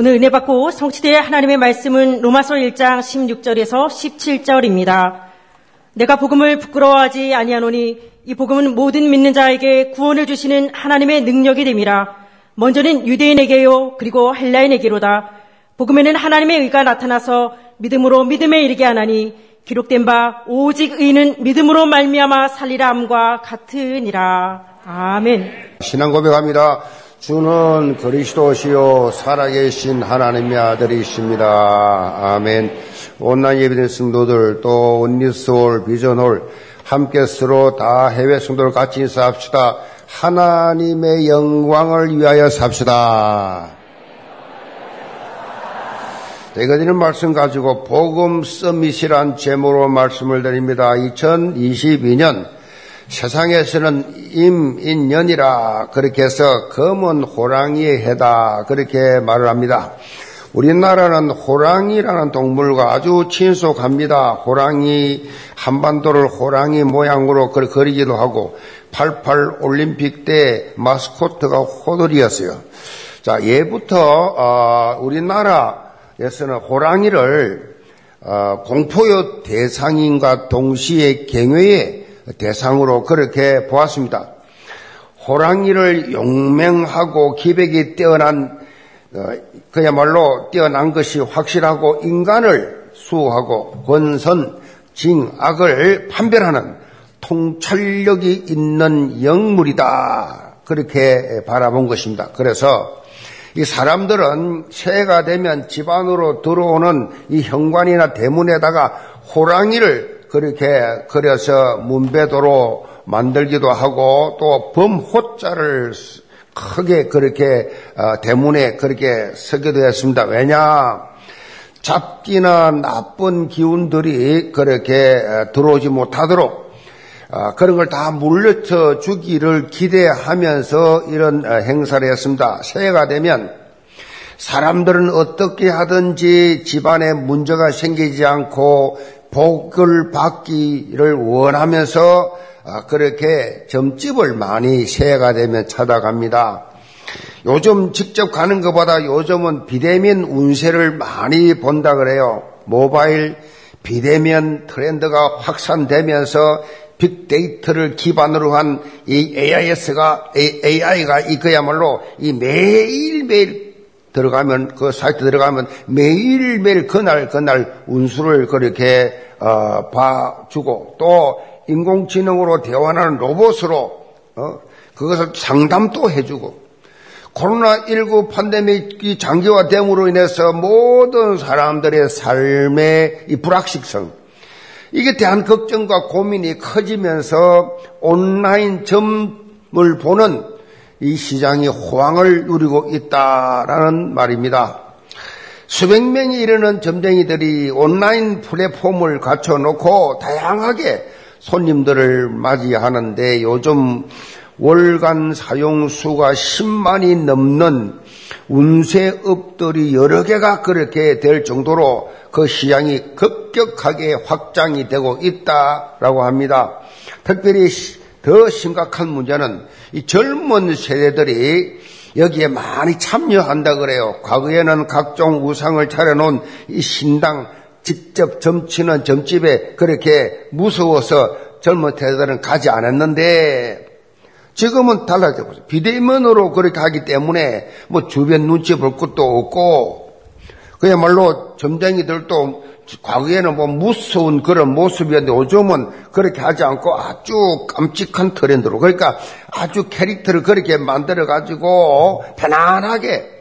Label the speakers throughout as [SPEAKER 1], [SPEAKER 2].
[SPEAKER 1] 오늘 은혜 받고 성취될 하나님의 말씀은 로마서 1장 16절에서 17절입니다. 내가 복음을 부끄러워하지 아니하노니 이 복음은 모든 믿는 자에게 구원을 주시는 하나님의 능력이 됨이라. 먼저는 유대인에게요 그리고 헬라인에게로다. 복음에는 하나님의 의가 나타나서 믿음으로 믿음에 이르게 하나니 기록된 바 오직 의는 믿음으로 말미암아 살리라 함과 같으니라. 아멘.
[SPEAKER 2] 신앙 고백합니다. 주는 그리스도시요 살아계신 하나님의 아들이십니다. 아멘. 온라인 예배된 성도들 또 온리스홀 비전홀 함께 서로 다 해외 성도를 같이 인사합시다. 하나님의 영광을 위하여 삽시다. 제가 드리는 말씀 가지고 복음 서밋이란 제목으로 말씀을 드립니다. 2022년 세상에서는 임인년이라 그렇게 해서 검은 호랑이의 해다 그렇게 말을 합니다. 우리나라는 호랑이라는 동물과 아주 친속합니다. 호랑이 한반도를 호랑이 모양으로 그리기도 하고 88 올림픽 때 마스코트가 호돌이였어요. 자 예부터 어, 우리나라에서는 호랑이를 어, 공포의 대상인과 동시에 경외의 대상으로 그렇게 보았습니다. 호랑이를 용맹하고 기백이 뛰어난 어, 그야말로 뛰어난 것이 확실하고 인간을 수호하고 권선, 징 악을 판별하는 통찰력이 있는 영물이다. 그렇게 바라본 것입니다. 그래서 이 사람들은 새해가 되면 집안으로 들어오는 이 현관이나 대문에다가 호랑이를 그렇게 그려서 문배도로 만들기도 하고 또 범호자를 크게 그렇게 어, 대문에 그렇게 서기도 했습니다. 왜냐? 잡기나 나쁜 기운들이 그렇게 어, 들어오지 못하도록 어, 그런 걸 다 물려쳐 주기를 기대하면서 이런 행사를 했습니다. 새해가 되면 사람들은 어떻게 하든지 집안에 문제가 생기지 않고 복을 받기를 원하면서 아, 그렇게 점집을 많이 새해가 되면 찾아갑니다. 요즘 직접 가는 것보다 요즘은 비대면 운세를 많이 본다 그래요. 모바일 비대면 트렌드가 확산되면서 빅데이터를 기반으로 한 이 AIS가, AI가 이거야말로 이 매일매일 들어가면 그 사이트 들어가면 매일매일 그날 그날 운수를 그렇게 어, 봐주고 또 인공지능으로 대화하는 로봇으로 어, 그것을 상담도 해주고 코로나19 팬데믹이 장기화됨으로 인해서 모든 사람들의 삶의 이 불확실성 이게 대한 걱정과 고민이 커지면서 온라인 점을 보는 이 시장이 호황을 누리고 있다라는 말입니다. 수백 명이 이르는 점쟁이들이 온라인 플랫폼을 갖춰놓고 다양하게 손님들을 맞이하는데 요즘 월간 사용수가 10만이 넘는 운세업들이 여러 개가 그렇게 될 정도로 그 시장이 급격하게 확장이 되고 있다라고 합니다. 특별히 더 심각한 문제는 이 젊은 세대들이 여기에 많이 참여한다 그래요. 과거에는 각종 우상을 차려놓은 이 신당 직접 점치는 점집에 그렇게 무서워서 젊은 세대들은 가지 않았는데 지금은 달라져 보세요. 비대면으로 그렇게 하기 때문에 뭐 주변 눈치 볼 것도 없고 그야말로 점쟁이들도 과거에는 뭐 무서운 그런 모습이었는데 요즘은 그렇게 하지 않고 아주 깜찍한 트렌드로 그러니까 아주 캐릭터를 그렇게 만들어 가지고 편안하게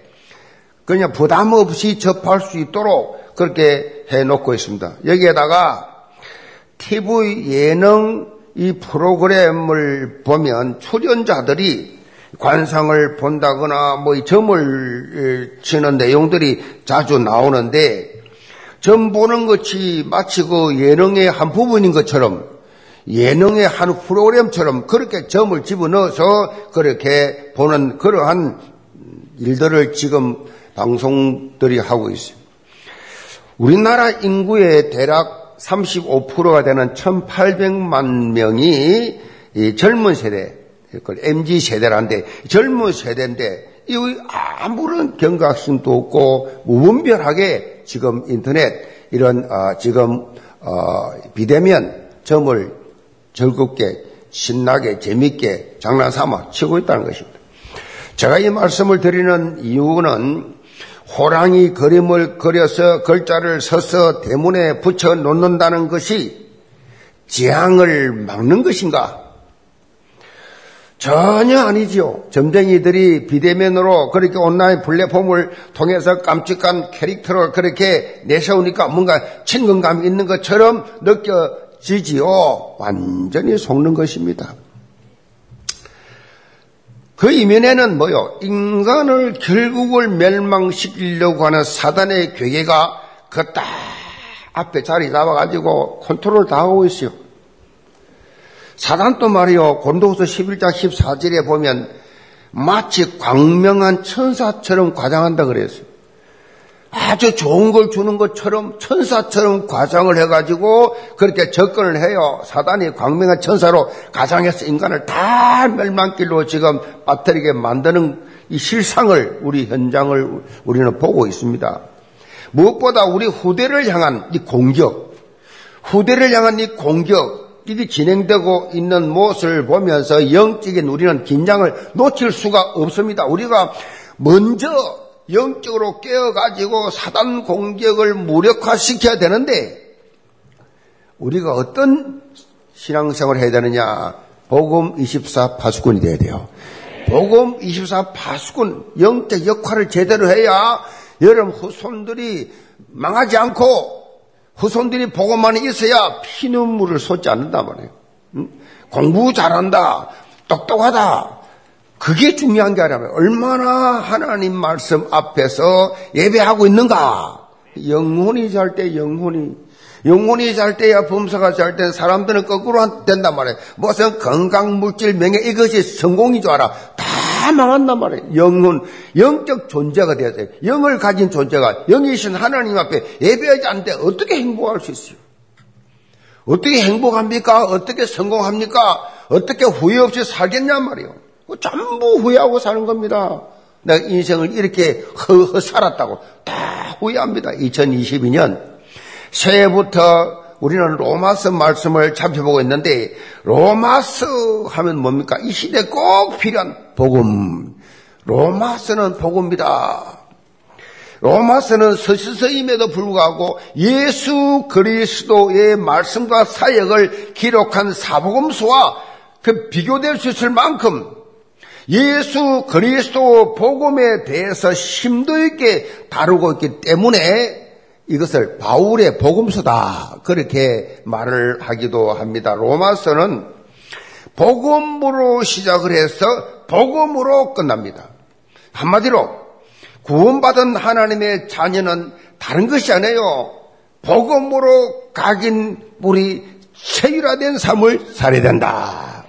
[SPEAKER 2] 그냥 부담 없이 접할 수 있도록 그렇게 해 놓고 있습니다. 여기에다가 TV 예능 이 프로그램을 보면 출연자들이 관상을 본다거나 뭐 점을 치는 내용들이 자주 나오는데 점 보는 것이 마치 그 예능의 한 부분인 것처럼 예능의 한 프로그램처럼 그렇게 점을 집어넣어서 그렇게 보는 그러한 일들을 지금 방송들이 하고 있어요. 우리나라 인구의 대략 35%가 되는 1,800만 명이 젊은 세대, MG 세대란데 젊은 세대인데 이 아무런 경각심도 없고 무분별하게 지금 인터넷 이런 어, 지금 어, 비대면 점을 즐겁게 신나게 재밌게 장난삼아 치고 있다는 것입니다. 제가 이 말씀을 드리는 이유는 호랑이 그림을 그려서 글자를 써서 대문에 붙여 놓는다는 것이 재앙을 막는 것인가? 전혀 아니지요. 점쟁이들이 비대면으로 그렇게 온라인 플랫폼을 통해서 깜찍한 캐릭터를 그렇게 내세우니까 뭔가 친근감 있는 것처럼 느껴지지요. 완전히 속는 것입니다. 그 이면에는 뭐요? 인간을 결국을 멸망시키려고 하는 사단의 괴계가 그딱 앞에 자리 잡아가지고 컨트롤 다 하고 있어요. 사단도 말이요. 곤도후서 11장 14절에 보면 마치 광명한 천사처럼 과장한다 그랬어요. 아주 좋은 걸 주는 것처럼 천사처럼 과장을 해가지고 그렇게 접근을 해요. 사단이 광명한 천사로 가장해서 인간을 다 멸망길로 지금 빠뜨리게 만드는 이 실상을 우리 현장을 우리는 보고 있습니다. 무엇보다 우리 후대를 향한 이 공격, 후대를 향한 이 공격, 이게 진행되고 있는 모습을 보면서 영적인 우리는 긴장을 놓칠 수가 없습니다. 우리가 먼저 영적으로 깨어가지고 사단 공격을 무력화시켜야 되는데 우리가 어떤 신앙생활을 해야 되느냐? 복음 24 파수꾼이 돼야 돼요. 복음 24 파수꾼 영적 역할을 제대로 해야 여러분 후손들이 망하지 않고 후손들이 보고만 있어야 피눈물을 쏟지 않는단 말이에요. 응? 공부 잘한다, 똑똑하다. 그게 중요한 게 아니라 얼마나 하나님 말씀 앞에서 예배하고 있는가. 영혼이 잘 때 영혼이 영혼이 잘 때야 범사가 잘 때 사람들은 거꾸로 된단 말이에요. 무슨 건강, 물질, 명예 이것이 성공인 줄 알아. 다 망한단 말이에요. 영혼, 영적 존재가 되어야 돼요. 영을 가진 존재가 영이신 하나님 앞에 예배하지 않는데 어떻게 행복할 수 있어요? 어떻게 행복합니까? 어떻게 성공합니까? 어떻게 후회 없이 살겠냐 말이에요. 전부 후회하고 사는 겁니다. 내가 인생을 이렇게 허허 살았다고 다 후회합니다. 2022년 새해부터 우리는 로마서 말씀을 잡혀보고 있는데 로마서 하면 뭡니까? 이 시대 꼭 필요한 복음. 로마서는 복음이다. 로마서는 서시서임에도 불구하고 예수 그리스도의 말씀과 사역을 기록한 사복음서와 그 비교될 수 있을 만큼 예수 그리스도 복음에 대해서 심도 있게 다루고 있기 때문에 이것을 바울의 복음서다. 그렇게 말을 하기도 합니다. 로마서는 복음으로 시작을 해서 복음으로 끝납니다. 한마디로 구원받은 하나님의 자녀는 다른 것이 아니에요. 복음으로 각인 우리 세율화된 삶을 살아야 된다.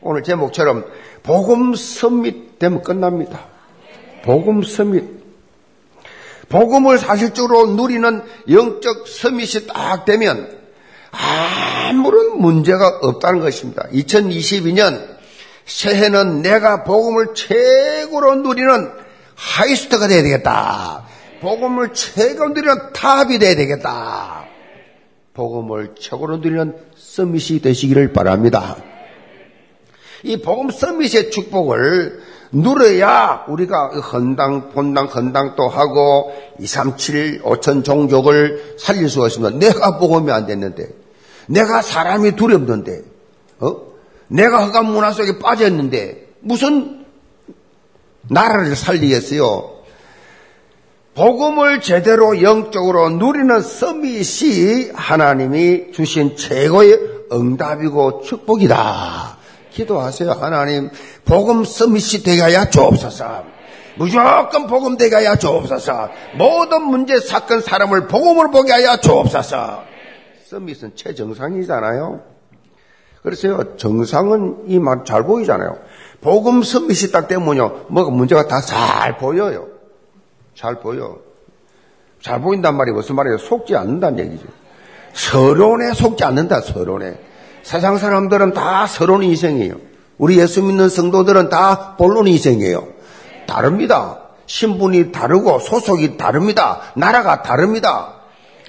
[SPEAKER 2] 오늘 제목처럼 복음 서밋 되면 끝납니다. 복음 서밋. 복음을 사실적으로 누리는 영적 서밋이 딱 되면 아무런 문제가 없다는 것입니다. 2022년 새해는 내가 복음을 최고로 누리는 highest가 돼야 되겠다. 복음을 최고로 누리는 top이 돼야 되겠다. 복음을 최고로 누리는 summit이 되시기를 바랍니다. 이 복음 summit의 축복을 누려야 우리가 헌당, 본당, 헌당도 하고 2, 3, 7, 5천 종족을 살릴 수가 있습니다. 내가 복음이 안 됐는데, 내가 사람이 두렵는데, 어? 내가 허감 문화 속에 빠졌는데, 무슨 나라를 살리겠어요? 복음을 제대로 영적으로 누리는 서밋이 하나님이 주신 최고의 응답이고 축복이다. 기도하세요. 하나님, 복음 서밋이 하여 주옵소서. 무조건 복음 하여 주옵소서. 모든 문제, 사건, 사람을 복음을 보게 하여 주옵소서. 서밋은 최정상이잖아요. 그래서요, 정상은 이 말 잘 보이잖아요. 복음 서밋이 딱 되면요, 뭐가 문제가 다 잘 보여요. 잘 보여. 잘 보인단 말이 무슨 말이에요? 속지 않는다는 얘기죠. 서론에 속지 않는다, 서론에. 세상 사람들은 다 서론 이생이에요. 우리 예수 믿는 성도들은 다 본론 이생이에요. 다릅니다. 신분이 다르고 소속이 다릅니다. 나라가 다릅니다.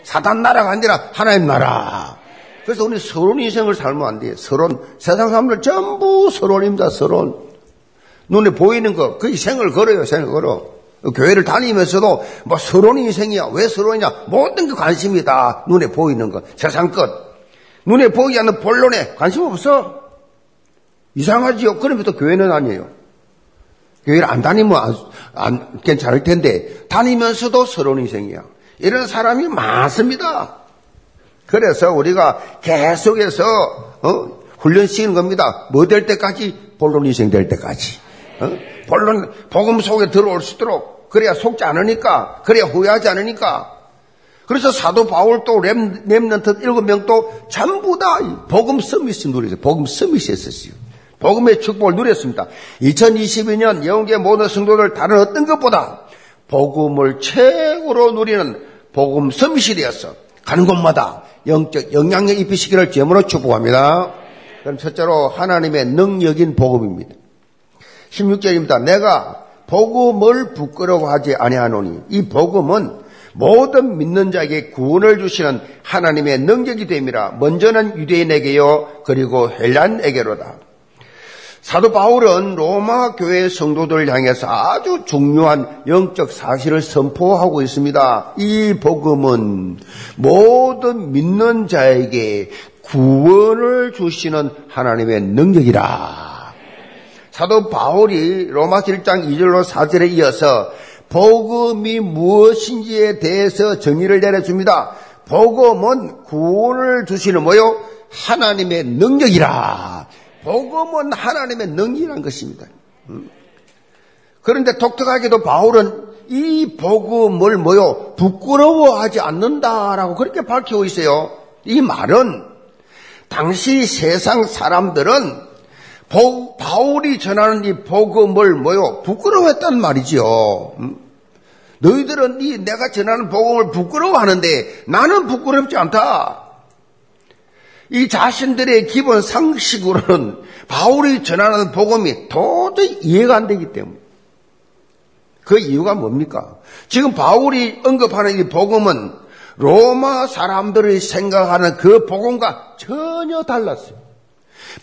[SPEAKER 2] 사단 나라가 아니라 하나님 나라. 그래서 우리 서론 인생을 살면 안 돼요. 서론. 세상 사람들 전부 서론입니다. 서론. 눈에 보이는 거, 그 생을 걸어요. 생을 걸어. 교회를 다니면서도 뭐 서론 인생이야. 왜 서론이냐? 모든 게 관심이 다 눈에 보이는 거. 세상 것. 눈에 보이지 않는 본론에 관심 없어. 이상하지요. 그러면 또 교회는 아니에요. 교회를 안 다니면 안, 안 괜찮을 텐데 다니면서도 서론 인생이야. 이런 사람이 많습니다. 그래서 우리가 계속해서 어? 훈련 시키는 겁니다. 뭐 될 때까지 본론 인생 될 때까지. 어? 본론 복음 속에 들어올 수 있도록 그래야 속지 않으니까 그래야 후회하지 않으니까 그래서 사도 바울도 렘, 렘넌트 일곱 명도 전부 다 복음 서밋이 누렸어요. 복음 서밋이 했었어요. 복음의 축복을 누렸습니다. 2022년 영계 모든 성도들 다른 어떤 것보다 복음을 최고로 누리는 복음 서밋이 되었어. 가는 곳마다 영적 영향력 입히시기를 제물로 축복합니다. 그럼 첫째로 하나님의 능력인 복음입니다. 16절입니다. 내가 복음을 부끄러워하지 아니하노니 이 복음은 모든 믿는 자에게 구원을 주시는 하나님의 능력이 됨이라 먼저는 유대인에게요 그리고 헬란에게로다. 사도 바울은 로마 교회 성도들을 향해서 아주 중요한 영적 사실을 선포하고 있습니다. 이 복음은 모든 믿는 자에게 구원을 주시는 하나님의 능력이라. 사도 바울이 로마 1장 2절로 4절에 이어서 복음이 무엇인지에 대해서 정의를 내려줍니다. 복음은 구원을 주시는 뭐요? 하나님의 능력이라. 복음은 하나님의 능력이라는 것입니다. 음. 그런데 독특하게도 바울은 이 복음을 뭐요? 부끄러워하지 않는다라고 그렇게 밝히고 있어요. 이 말은 당시 세상 사람들은 바울이 전하는 이 복음을 뭐요? 부끄러워했단 말이지요. 음. 너희들은 이 내가 전하는 복음을 부끄러워하는데 나는 부끄럽지 않다. 이 자신들의 기본 상식으로는 바울이 전하는 복음이 도저히 이해가 안 되기 때문에. 그 이유가 뭡니까? 지금 바울이 언급하는 이 복음은 로마 사람들이 생각하는 그 복음과 전혀 달랐어요.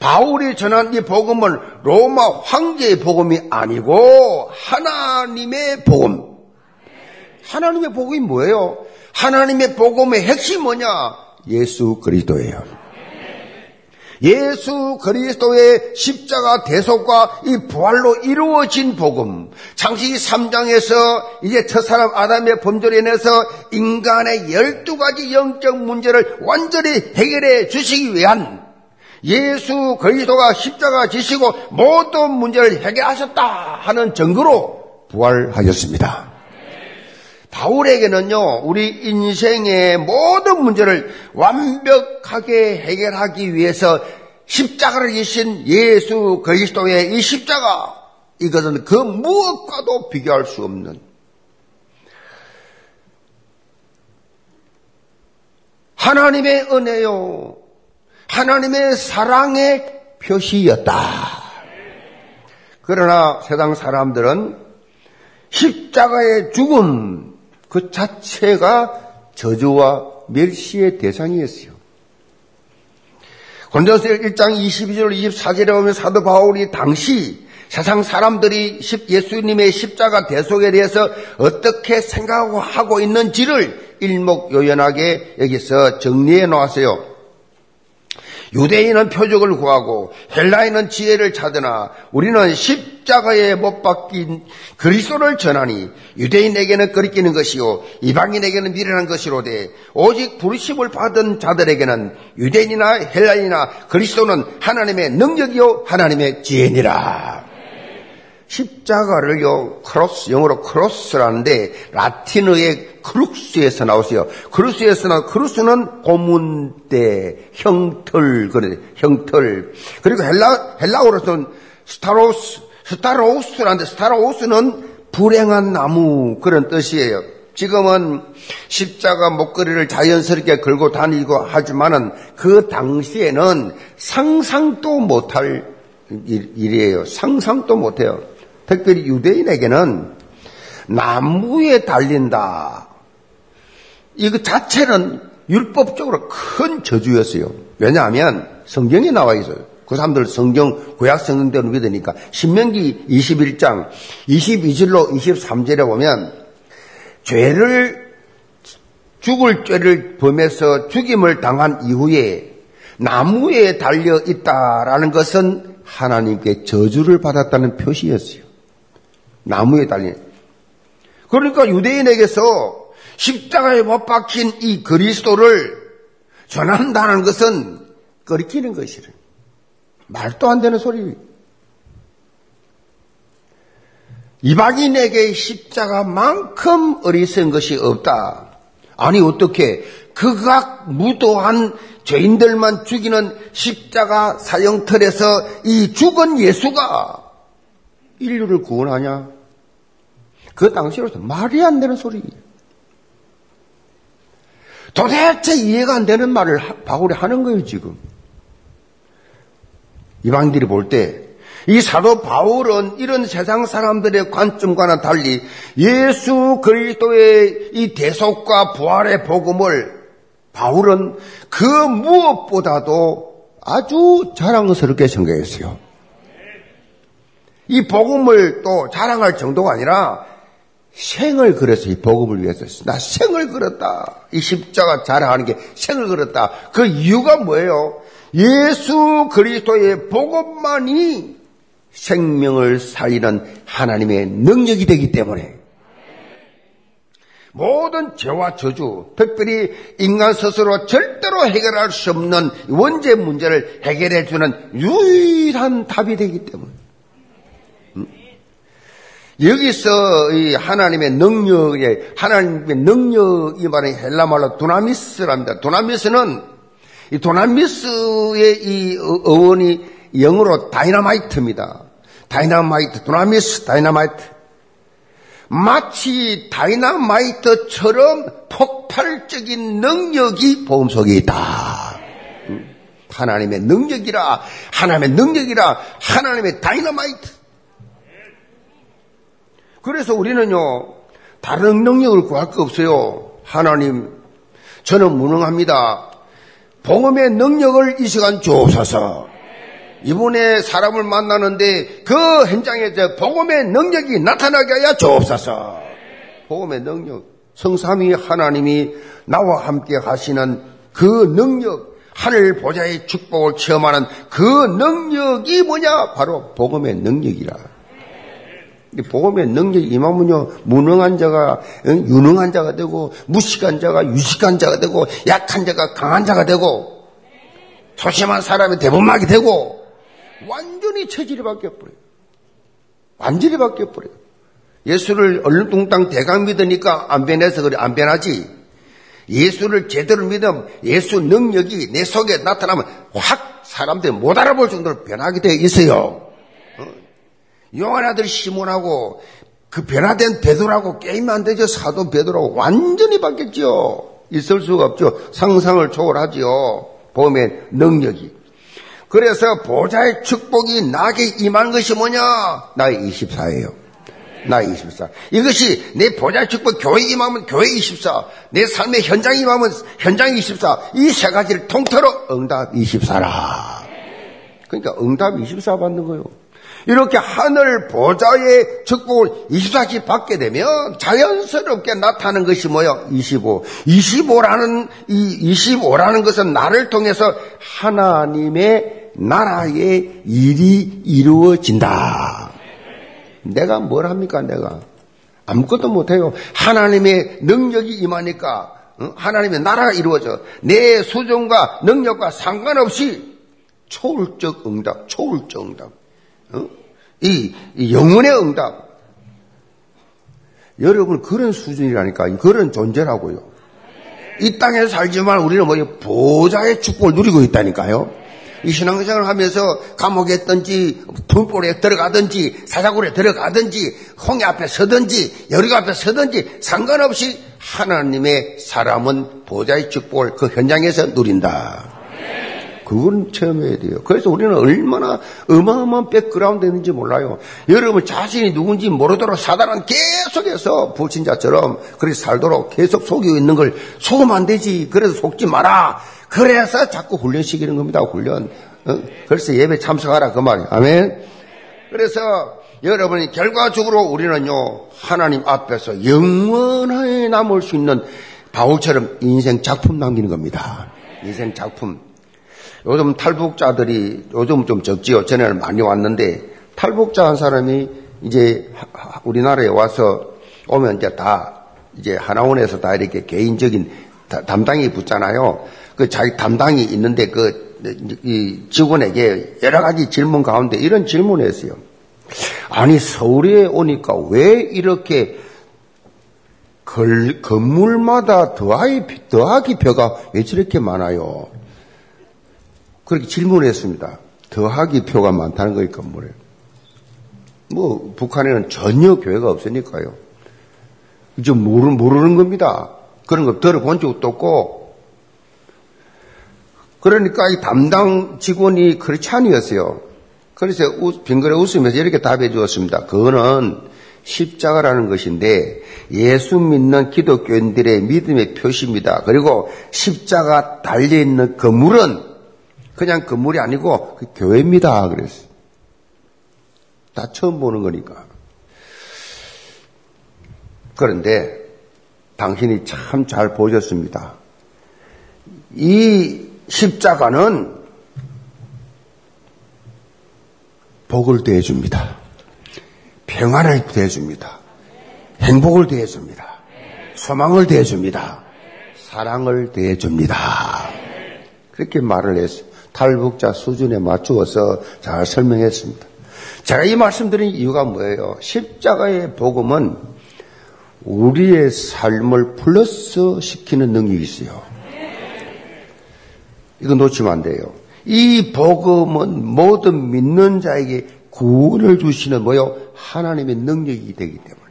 [SPEAKER 2] 바울이 전한 이 복음은 로마 황제의 복음이 아니고 하나님의 복음. 하나님의 복음이 뭐예요? 하나님의 복음의 핵심이 뭐냐? 예수 그리스도예요. 예수 그리스도의 십자가 대속과 이 부활로 이루어진 복음. 창세기 3장에서 이제 첫사람 아담의 범죄로 인해서 인간의 12가지 영적 문제를 완전히 해결해 주시기 위한 예수 그리스도가 십자가 지시고 모든 문제를 해결하셨다 하는 증거로 부활하셨습니다. 바울에게는요, 우리 인생의 모든 문제를 완벽하게 해결하기 위해서 십자가를 지신 예수 그리스도의 이 십자가, 이것은 그 무엇과도 비교할 수 없는 하나님의 은혜요, 하나님의 사랑의 표시였다. 그러나 세상 사람들은 십자가의 죽음, 그 자체가 저주와 멸시의 대상이었어요. 권전서 1장 22절 24절에 보면 사도 바울이 당시 세상 사람들이 예수님의 십자가 대속에 대해서 어떻게 생각하고 있는지를 일목요연하게 여기서 정리해 놓았어요. 유대인은 표적을 구하고 헬라인은 지혜를 찾으나 우리는 십자가에 못 박힌 그리스도를 전하니 유대인에게는 거리끼는 것이요 이방인에게는 미련한 것이로되 오직 부르심을 받은 자들에게는 유대인이나 헬라인이나 그리스도는 하나님의 능력이요 하나님의 지혜니라. 십자가를요, cross, 영어로 cross라는데, 라틴어의 crux에서 나오세요. crux에서 나, crux는 고문대, 형틀, 그래, 형틀. 그리고 헬라, 헬라어로서는 σταυρός, σταυρός라는데, σταυρός는 불행한 나무, 그런 뜻이에요. 지금은 십자가 목걸이를 자연스럽게 걸고 다니고 하지만은 그 당시에는 상상도 못할 일, 이에요 상상도 못해요. 특별히 유대인에게는 나무에 달린다. 이거 자체는 율법적으로 큰 저주였어요. 왜냐하면 성경에 나와 있어요. 그 사람들 성경, 구약 성경대로 믿으니까 신명기 21장 22절로 23절에 보면 죄를 죽을 죄를 범해서 죽임을 당한 이후에 나무에 달려 있다라는 것은 하나님께 저주를 받았다는 표시였어요. 나무에 달린. 그러니까 유대인에게서 십자가에 못 박힌 이 그리스도를 전한다는 것은 꺼리키는 것이래. 말도 안 되는 소리. 이방인에게 십자가만큼 어리석은 것이 없다. 아니 어떻게 극악 무도한 죄인들만 죽이는 십자가 사형틀에서 이 죽은 예수가 인류를 구원하냐? 그 당시로서 말이 안 되는 소리. 도대체 이해가 안 되는 말을 바울이 하는 거예요, 지금. 이방인들이 볼 때, 이 사도 바울은 이런 세상 사람들의 관점과는 달리 예수 그리스도의 이 대속과 부활의 복음을 바울은 그 무엇보다도 아주 자랑스럽게 생각했어요. 이 복음을 또 자랑할 정도가 아니라 생을 걸었어요. 이 복음을 위해서. 나 생을 걸었다. 이 십자가 자랑하는 게 생을 걸었다. 그 이유가 뭐예요? 예수 그리스도의 복음만이 생명을 살리는 하나님의 능력이 되기 때문에 모든 죄와 저주, 특별히 인간 스스로 절대로 해결할 수 없는 원죄 문제를 해결해 주는 유일한 답이 되기 때문에 음? 여기서 이 하나님의 능력에 하나님의 능력이 말하는 헬라 말로 도나미스랍니다. 도나미스는 이 δύναμις의 이 어원이 영어로 dynamite입니다. dynamite, δύναμις dynamite. 마치 dynamite처럼 폭발적인 능력이 복음 속에 있다. 하나님의 능력이라, 하나님의 능력이라, 하나님의 다이나마이트. 그래서 우리는요, 다른 능력을 구할 거 없어요. 하나님, 저는 무능합니다. 복음의 능력을 이 시간 주옵소서. 이번에 사람을 만나는데 그 현장에 저 복음의 능력이 나타나게 하여 주옵소서. 복음의 능력. 성삼위 하나님이 나와 함께 하시는 그 능력, 하늘 보좌의 축복을 체험하는 그 능력이 뭐냐? 바로 복음의 능력이라. 복음의 능력이 임하면요, 무능한 자가 유능한 자가 되고, 무식한 자가 유식한 자가 되고, 약한 자가 강한 자가 되고, 소심한 사람이 대범하게 되고, 완전히 체질이 바뀌어버려요. 완전히 바뀌어버려요. 예수를 얼렁뚱땅 대강 믿으니까 안 변해서 그래, 안 변하지. 예수를 제대로 믿으면 예수 능력이 내 속에 나타나면 확 사람들이 못 알아볼 정도로 변하게 되어 있어요. 어? 용한 아들 시몬하고 그 변화된 베드로하고 게임 안 되죠. 사도 베드로하고 완전히 바뀌었죠. 있을 수가 없죠. 상상을 초월하지요. 봄의 능력이. 그래서 보좌의 축복이 나에게 임한 것이 뭐냐? 나의 24예요. 나의 24. 이것이 내 보좌의 축복 교회 임하면 교회 24. 내 삶의 현장 임하면 현장 24. 이 세 가지를 통틀어 응답 24라. 그러니까 응답 24 받는 거예요. 이렇게 하늘 보좌의 축복을 24씩 받게 되면 자연스럽게 나타나는 것이 뭐요? 25. 25라는, 이 25라는 것은 나를 통해서 하나님의 나라의 일이 이루어진다. 내가 뭘 합니까, 내가? 아무것도 못해요. 하나님의 능력이 임하니까, 하나님의 나라가 이루어져. 내 수준과 능력과 상관없이 초월적 응답, 초월적 응답. 어? 이, 이 영혼의 응답. 여러분 그런 수준이라니까 그런 존재라고요. 이 땅에서 살지만 우리는 뭐 보좌의 축복을 누리고 있다니까요. 이 신앙생활을 하면서 감옥에 있든지 분볼에 들어가든지 사자굴에 들어가든지 홍해 앞에 서든지 여리가 앞에 서든지 상관없이 하나님의 사람은 보좌의 축복을 그 현장에서 누린다. 그건 체험해야 돼요. 그래서 우리는 얼마나 어마어마한 백그라운드인지 몰라요. 여러분 자신이 누군지 모르도록 사단은 계속해서 불신자처럼 그렇게 살도록 계속 속이고 있는 걸 속으면 안 되지. 그래서 속지 마라. 그래서 자꾸 훈련시키는 겁니다. 훈련. 어? 그래서 예배 참석하라 그 말이에요. 아멘. 그래서 여러분이 결과적으로 우리는요 하나님 앞에서 영원하게 남을 수 있는 바울처럼 인생 작품 남기는 겁니다. 인생 작품. 요즘 탈북자들이 요즘 좀 적지요. 전에는 많이 왔는데 탈북자 한 사람이 이제 우리나라에 와서 오면 이제 다 이제 하나원에서 다 이렇게 개인적인 담당이 붙잖아요. 그 자기 담당이 있는데 그 이 직원에게 여러 가지 질문 가운데 이런 질문을 했어요. 아니 서울에 오니까 왜 이렇게 걸, 건물마다 더하기, 더하기 표가 왜 저렇게 많아요? 그렇게 질문했습니다. 더하기 표가 많다는 거예요, 건물에. 뭐, 북한에는 전혀 교회가 없으니까요. 이제 모르, 모르는 겁니다. 그런 거 들어본 적도 없고. 그러니까 이 담당 직원이 크리스찬이었어요. 그래서 빙그레 웃으면서 이렇게 답해 주었습니다. 그거는 십자가라는 것인데 예수 믿는 기독교인들의 믿음의 표시입니다. 그리고 십자가 달려 있는 건물은 그냥 건물이 아니고 그 교회입니다. 그랬어요. 다 처음 보는 거니까. 그런데 당신이 참 잘 보셨습니다. 이 십자가는 복을 대해줍니다. 평안을 대해줍니다. 행복을 대해줍니다. 소망을 대해줍니다. 사랑을 대해줍니다. 그렇게 말을 했어요. 탈북자 수준에 맞추어서 잘 설명했습니다. 제가 이 말씀드린 이유가 뭐예요? 십자가의 복음은 우리의 삶을 플러스 시키는 능력이 있어요. 이거 놓치면 안 돼요. 이 복음은 모든 믿는 자에게 구원을 주시는 뭐요? 하나님의 능력이 되기 때문에.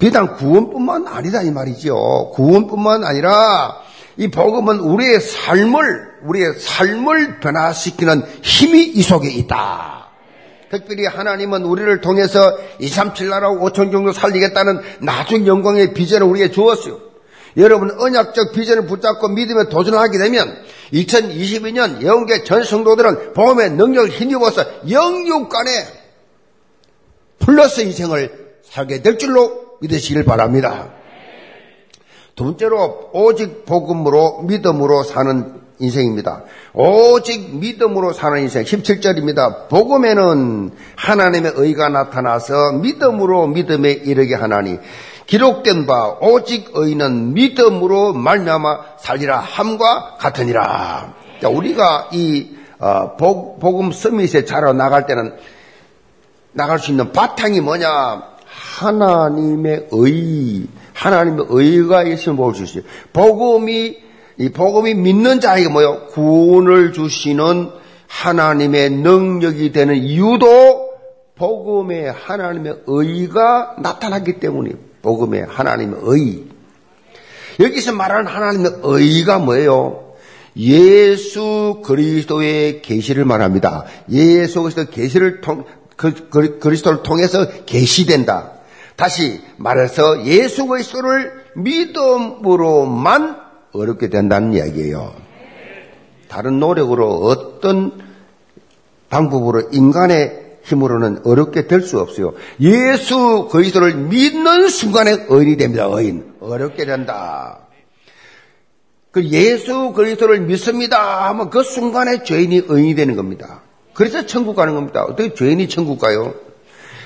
[SPEAKER 2] 비단 구원뿐만 아니다 이 말이죠. 구원뿐만 아니라 이 복음은 우리의 삶을 우리의 삶을 변화시키는 힘이 이 속에 있다. 특별히 하나님은 우리를 통해서 237 나라고 5천 정도 살리겠다는 나중 영광의 비전을 우리에게 주었어요. 여러분 언약적 비전을 붙잡고 믿음에 도전하게 되면 2022년 영계 전 성도들은 복음의 능력을 힘입어서 영육간에 플러스 인생을 살게 될 줄로 믿으시길 바랍니다. 두 번째로 오직 복음으로 믿음으로 사는 인생입니다. 오직 믿음으로 사는 인생 17절입니다. 복음에는 하나님의 의가 나타나서 믿음으로 믿음에 이르게 하나니 기록된 바 오직 의는 믿음으로 말미암아 살리라 함과 같으니라. 자, 우리가 이 어, 복음 서밋에 자러 나갈 때는 나갈 수 있는 바탕이 뭐냐? 하나님의 의, 하나님의 의가 있으면 복을 주시죠. 복음이 이 복음이 믿는 자에게 뭐요? 구원을 주시는 하나님의 능력이 되는 이유도 복음의 하나님의 의가 나타났기 때문이에요. 복음의 하나님의 의. 여기서 말하는 하나님의 의가 뭐예요? 예수 그리스도의 계시를 말합니다. 예수 그리스도 계시를 통 그, 그, 그리스도를 통해서 계시된다. 다시 말해서 예수 그리스도를 믿음으로만 어렵게 된다는 이야기예요. 다른 노력으로 어떤 방법으로 인간의 힘으로는 어렵게 될 수 없어요. 예수 그리스도를 믿는 순간에 의인이 됩니다. 의인. 어렵게 된다. 그 예수 그리스도를 믿습니다 하면 그 순간에 죄인이 의인이 되는 겁니다. 그래서 천국 가는 겁니다. 어떻게 죄인이 천국 가요?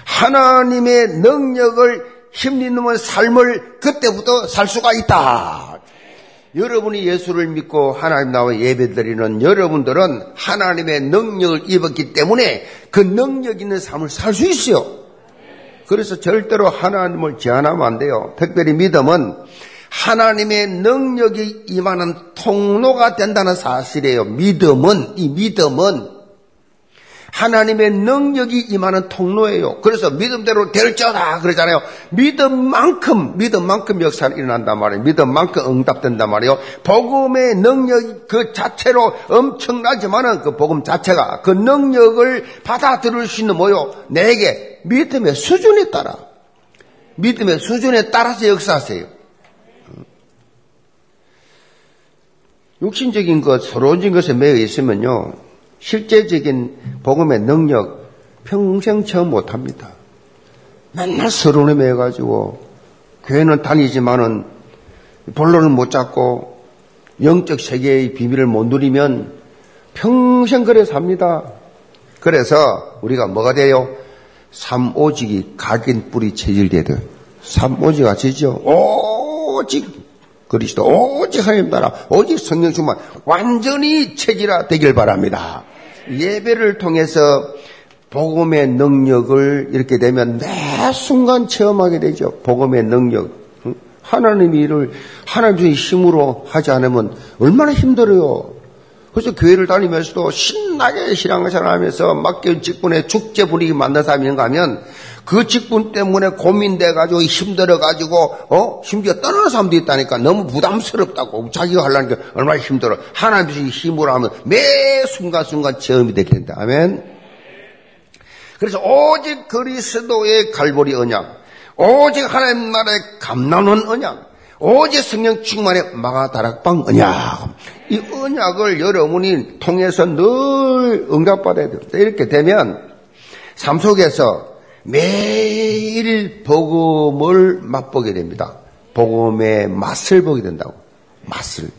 [SPEAKER 2] 하나님의 능력을 힘입는 삶을 그때부터 살 수가 있다. 여러분이 예수를 믿고 하나님 나와 예배드리는 여러분들은 하나님의 능력을 입었기 때문에 그 능력 있는 삶을 살 수 있어요. 그래서 절대로 하나님을 제한하면 안 돼요. 특별히 믿음은 하나님의 능력이 임하는 통로가 된다는 사실이에요. 믿음은, 이 믿음은 하나님의 능력이 임하는 통로예요. 그래서 믿음대로 될지어다 그러잖아요. 믿음만큼 믿음만큼 역사가 일어난단 말이에요. 믿음만큼 응답된단 말이에요. 복음의 능력 그 자체로 엄청나지만은 그 복음 자체가 그 능력을 받아들일 수 있는 뭐요? 내게 믿음의 수준에 따라 믿음의 수준에 따라서 역사하세요. 육신적인 것, 서론적인 것에 매여 있으면요. 실제적인 복음의 능력 평생 체험 못합니다. 맨날 서론에 매여가지고 교회는 다니지만은 본론을 못 잡고 영적 세계의 비밀을 못 누리면 평생 그래 삽니다. 그래서 우리가 뭐가 돼요? 삼오직이 각인 뿌리 체질되듯 삼오직 아시죠? 오직 그리스도 오직 하나님 나라 오직 성령 충만 완전히 체질화 되길 바랍니다. 예배를 통해서 복음의 능력을 이렇게 되면 매 순간 체험하게 되죠. 복음의 능력. 하나님의 일을 하나님의 힘으로 하지 않으면 얼마나 힘들어요. 그래서 교회를 다니면서도 신나게 신앙생활하면서 맡겨진 직분에 축제 분위기 만나서 하는가 하면 그 직분 때문에 고민돼가지고 힘들어가지고 어? 심지어 떠나는 사람도 있다니까. 너무 부담스럽다고. 자기가 하려니까 얼마나 힘들어. 하나님의 힘으로 하면 매 순간순간 체험이 될 텐데 아멘. 그래서 오직 그리스도의 갈보리 언약 오직 하나님 나라의 감나는 언약 오직 성령 충만의 마가다락방 언약. 이 언약을 여러분이 통해서 늘 응답받아야 됩니다. 이렇게 되면 삶 속에서 매일 복음을 맛보게 됩니다. 복음의 맛을 보게 된다고. 맛을.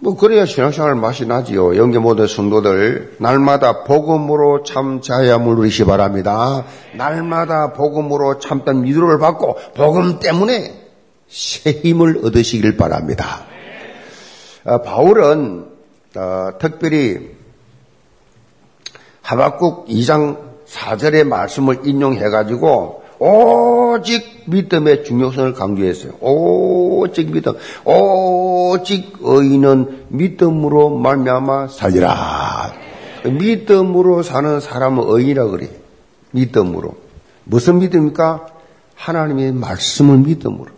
[SPEAKER 2] 뭐 그래야 신앙생활 맛이 나지요. 영계 모든 성도들 날마다 복음으로 참 자야물 누리시 바랍니다. 날마다 복음으로 참된 미도를 받고 복음 때문에 새 힘을 얻으시길 바랍니다. 아, 바울은 어, 특별히 하박국 2장 4절의 말씀을 인용해가지고 오직 믿음의 중요성을 강조했어요. 오직 믿음. 오직 의인은 믿음으로 말미암아 살리라. 믿음으로 사는 사람은 의인이라 그래. 믿음으로. 무슨 믿음입니까? 하나님의 말씀을 믿음으로.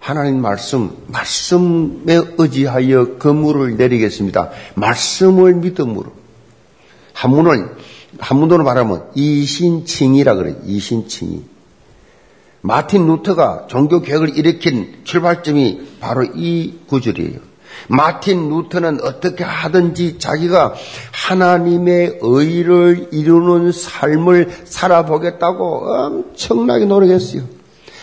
[SPEAKER 2] 하나님 말씀, 말씀에 의지하여 그물을 내리겠습니다. 말씀을 믿음으로. 한문을 한문으로 말하면 이신칭이라 그래요. 이신칭이. 마틴 루터가 종교 개혁을 일으킨 출발점이 바로 이 구절이에요. 마틴 루터는 어떻게 하든지 자기가 하나님의 의를 이루는 삶을 살아보겠다고 엄청나게 노력했어요.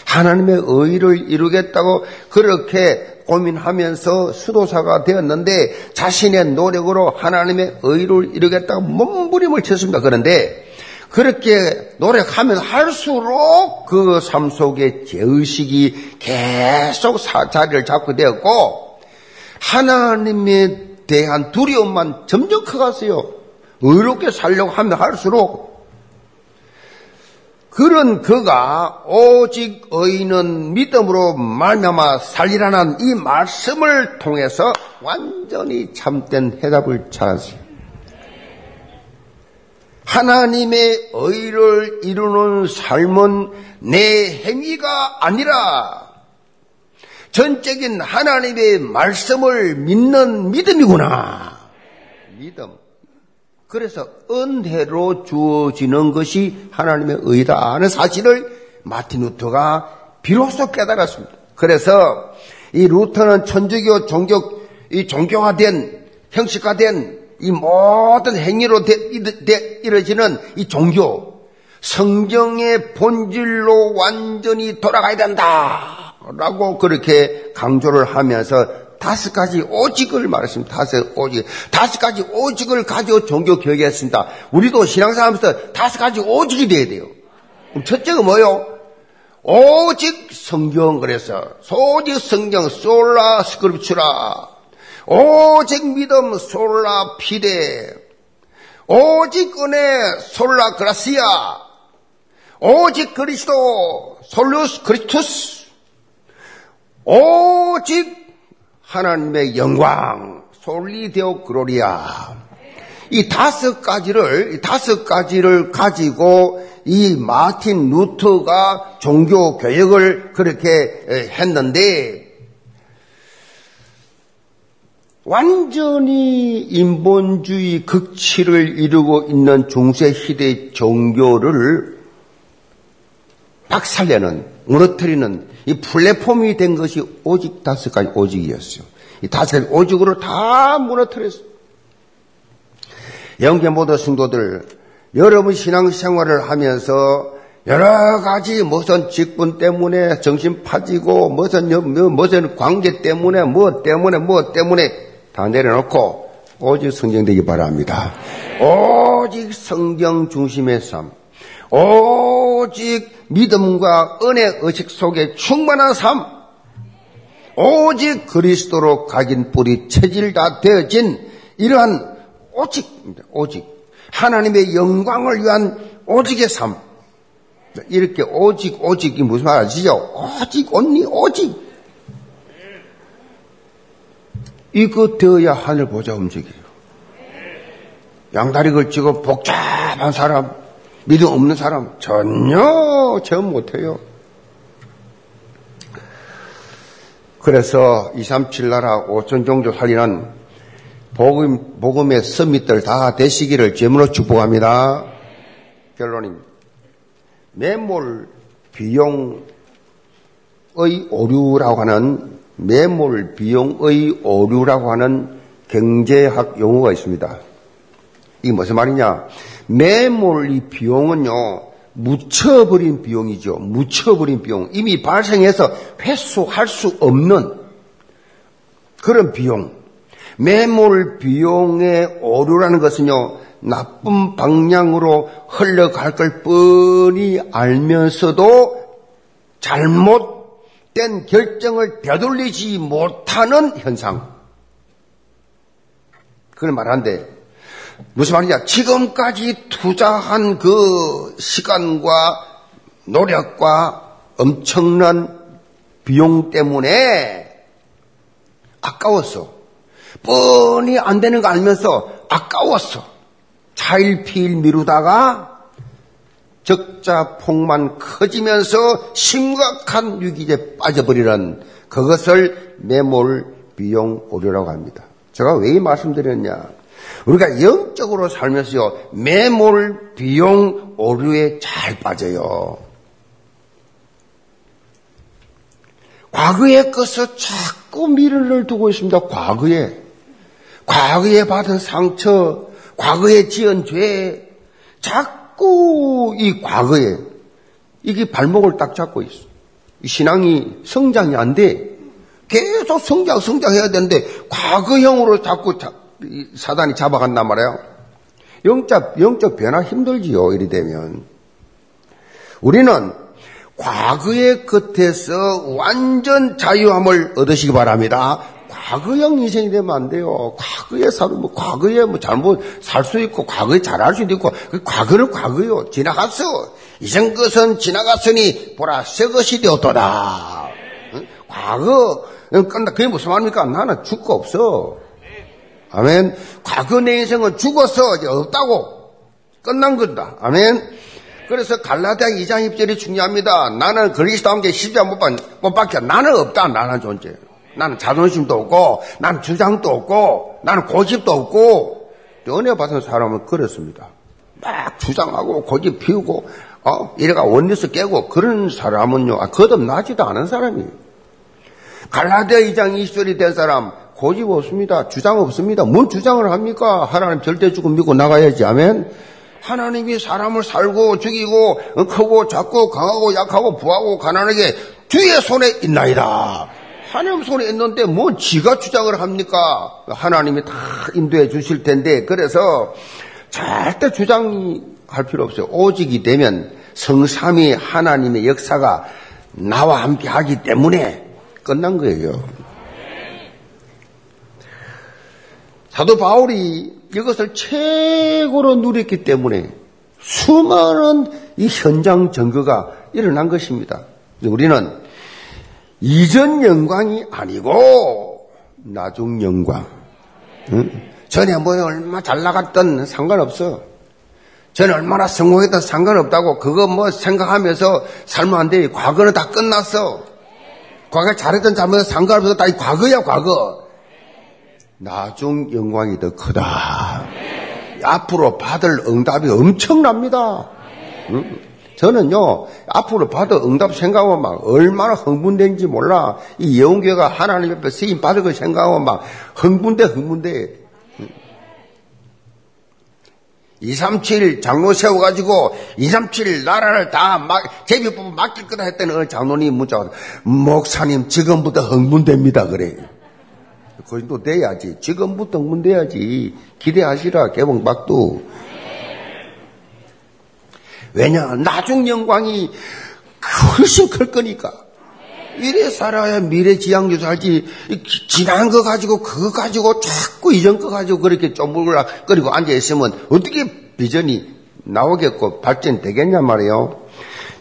[SPEAKER 2] 하나님의 의를 이루겠다고 그렇게 고민하면서 수도사가 되었는데 자신의 노력으로 하나님의 의를 이루겠다고 몸부림을 쳤습니다. 그런데 그렇게 노력하면 할수록 그 삶 속에 죄의식이 계속 자리를 잡게 되었고 하나님에 대한 두려움만 점점 커갔어요. 의롭게 살려고 하면 할수록 그런 그가 오직 의인은 믿음으로 말미암아 살리라는 이 말씀을 통해서 완전히 참된 해답을 찾았어요. 하나님의 의를 이루는 삶은 내 행위가 아니라 전적인 하나님의 말씀을 믿는 믿음이구나. 믿음. 그래서 은혜로 주어지는 것이 하나님의 의다 하는 사실을 마틴 루터가 비로소 깨달았습니다. 그래서 이 루터는 천주교 종교, 이 종교화된, 형식화된 이 모든 행위로 되, 되, 이루어지는 이 종교, 성경의 본질로 완전히 돌아가야 된다. 라고 그렇게 강조를 하면서 다섯 가지 오직을 말했습니다. 다섯 오직. 다섯 가지 오직을 가지고 종교 교육했습니다. 우리도 신앙생활 하면서 다섯 가지 오직이 돼야 돼요. 그럼 첫째가 뭐요? 오직 성경 그래서 소직 성경 솔라 스크립추라 오직 믿음 솔라 피데 오직 은혜 솔라 그라시아 오직 그리스도 솔루스 그리스투스 오직 하나님의 영광, 솔리데오 그로리아. 이 다섯 가지를, 다섯 가지를 가지고 이 마틴 루터가 종교 교역을 그렇게 했는데, 완전히 인본주의 극치를 이루고 있는 중세 시대 종교를 박살내는, 무너뜨리는 이 플랫폼이 된 것이 오직 다섯 가지 오직이었어요. 이 다섯 가지 오직으로 다 무너뜨렸어요. 영계 모든 성도들, 여러분 신앙생활을 하면서 여러 가지 무슨 직분 때문에 정신 파지고 무슨 무슨 관계 때문에 뭐 때문에 뭐 때문에 다 내려놓고 오직 성경 되기 바랍니다. 오직 성경 중심의 삶. 오직 믿음과 은혜 의식 속에 충만한 삶. 오직 그리스도로 각인 뿌리 체질 다 되어진 이러한 오직, 오직. 하나님의 영광을 위한 오직의 삶. 이렇게 오직, 오직이 무슨 말 아시죠? 오직, 언니, 오직. 이거 되어야 하늘 보자 움직여요. 양다리 걸치고 복잡한 사람, 믿음 없는 사람 전혀 체험 못해요. 그래서 237 나라 5천 종족 살리는 복음, 복음의 서밋들 다 되시기를 제물로 축복합니다. 결론입니다. 매몰 비용의 오류라고 하는 매몰 비용의 오류라고 하는 경제학 용어가 있습니다. 이게 무슨 말이냐? 매몰 이 비용은요, 묻혀버린 비용이죠. 묻혀버린 비용. 이미 발생해서 회수할 수 없는 그런 비용. 매몰 비용의 오류라는 것은요, 나쁜 방향으로 흘러갈 걸 뻔히 알면서도 잘못된 결정을 되돌리지 못하는 현상. 그걸 말한데, 무슨 말이냐? 지금까지 투자한 그 시간과 노력과 엄청난 비용 때문에 아까웠어. 뻔히 안 되는 거 알면서 아까웠어. 차일피일 미루다가 적자 폭만 커지면서 심각한 위기에 빠져버리는 그것을 매몰 비용 오류라고 합니다. 제가 왜이 말씀드렸냐? 우리가 영적으로 살면서요, 매몰 비용 오류에 잘 빠져요. 과거의 것을 자꾸 미련을 두고 있습니다. 과거에. 과거에 받은 상처, 과거에 지은 죄, 자꾸 이 과거에, 이게 발목을 딱 잡고 있어. 이 신앙이 성장이 안 돼. 계속 성장, 성장해야 되는데, 과거형으로 자꾸 사단이 잡아간단 말이에요. 영적, 영적 변화 힘들지요, 이리 되면. 우리는 과거의 끝에서 완전 자유함을 얻으시기 바랍니다. 과거형 인생이 되면 안 돼요. 과거에 살고, 뭐, 과거에 뭐 잘못 살 수 있고, 과거에 잘할 수도 있고, 그 과거는 과거요. 지나갔어. 이전 것은 지나갔으니, 보라, 새 것이 되었도다. 응? 과거, 끝나, 그게 무슨 말입니까? 나는 죽고 없어. 아멘. 과거 내 인생은 죽어서 이제 없다고 끝난 거다. 아멘. 그래서 갈라디아 2장 2절이 중요합니다. 나는 그리스도 함께 십자가 못, 못 박혀. 나는 없다. 나는 존재. 나는 자존심도 없고, 나는 주장도 없고, 나는 고집도 없고, 은혜 받은 사람은 그렇습니다. 막 주장하고 고집 피우고, 어, 이래가 원리스 깨고, 그런 사람은요, 아, 거듭나지도 않은 사람이에요. 갈라디아 2장 20절이 된 사람, 고집 없습니다. 주장 없습니다. 뭔 주장을 합니까? 하나님 절대 죽음 믿고 나가야지. 아멘. 하나님이 사람을 살고 죽이고 크고 작고 강하고 약하고 부하고 가난하게 주의 손에 있나이다. 하나님 손에 있는데 뭐 지가 주장을 합니까? 하나님이 다 인도해 주실 텐데 그래서 절대 주장할 필요 없어요. 오직이 되면 성삼위 하나님의 역사가 나와 함께 하기 때문에 끝난 거예요. 사도 바울이 이것을 최고로 누렸기 때문에 수많은 이 현장 증거가 일어난 것입니다. 우리는 이전 영광이 아니고 나중 영광. 응? 전에 뭐 얼마 잘 나갔던 상관없어. 전에 얼마나 성공했던 상관없다고 그거 뭐 생각하면서 살면 안 돼. 과거는 다 끝났어. 과거에 잘했던 잘못은 상관없어. 다 과거야, 과거. 나중 영광이 더 크다. 앞으로 받을 응답이 엄청납니다. 응? 저는요, 앞으로 받을 응답 생각하면 막 얼마나 흥분된지 몰라. 이 예언교회가 하나님 옆에 쓰임 받을 거 생각하면 막 흥분돼, 흥분돼. 237 장로 세워가지고 237 나라를 다 막, 제비 뽑아 맡길 거다 했더니 어느 장로님 문자가 목사님 지금부터 흥분됩니다 그래. 그 정도 돼야지. 지금부터 흥분돼야지. 기대하시라 개봉박도. 왜냐 나중 영광이 훨씬 클 거니까. 이래 살아야 미래 지향주 살지 지난 거 가지고 그거 가지고 자꾸 이전 거 가지고 그렇게 쪼물거리고 앉아 있으면 어떻게 비전이 나오겠고 발전되겠냐 말이에요.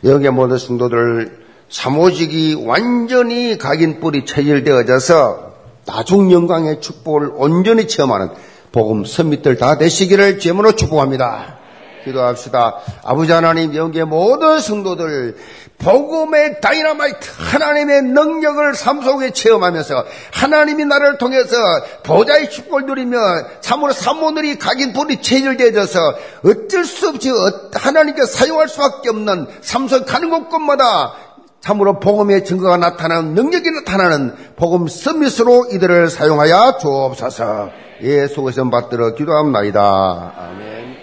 [SPEAKER 2] 여기에 모든 성도들 사모직이 완전히 각인 뿌리 체질되어져서 나중 영광의 축복을 온전히 체험하는 복음 선mit들 다 되시기를 제문으로 축복합니다. 기도합시다. 아버지 하나님 영계 모든 성도들 복음의 다이나마이트 하나님의 능력을 삶 속에 체험하면서 하나님이 나를 통해서 보좌의 축복을 누리며 참으로 사모들이 각인 불이 체질되어져서 어쩔 수 없이 어, 하나님께 사용할 수밖에 없는 삶속 가는 곳곳마다 참으로 복음의 증거가 나타나는 능력이 나타나는 복음 서밋으로 이들을 사용하여 주옵소서 예수께서 받들어 기도합니다. 아멘.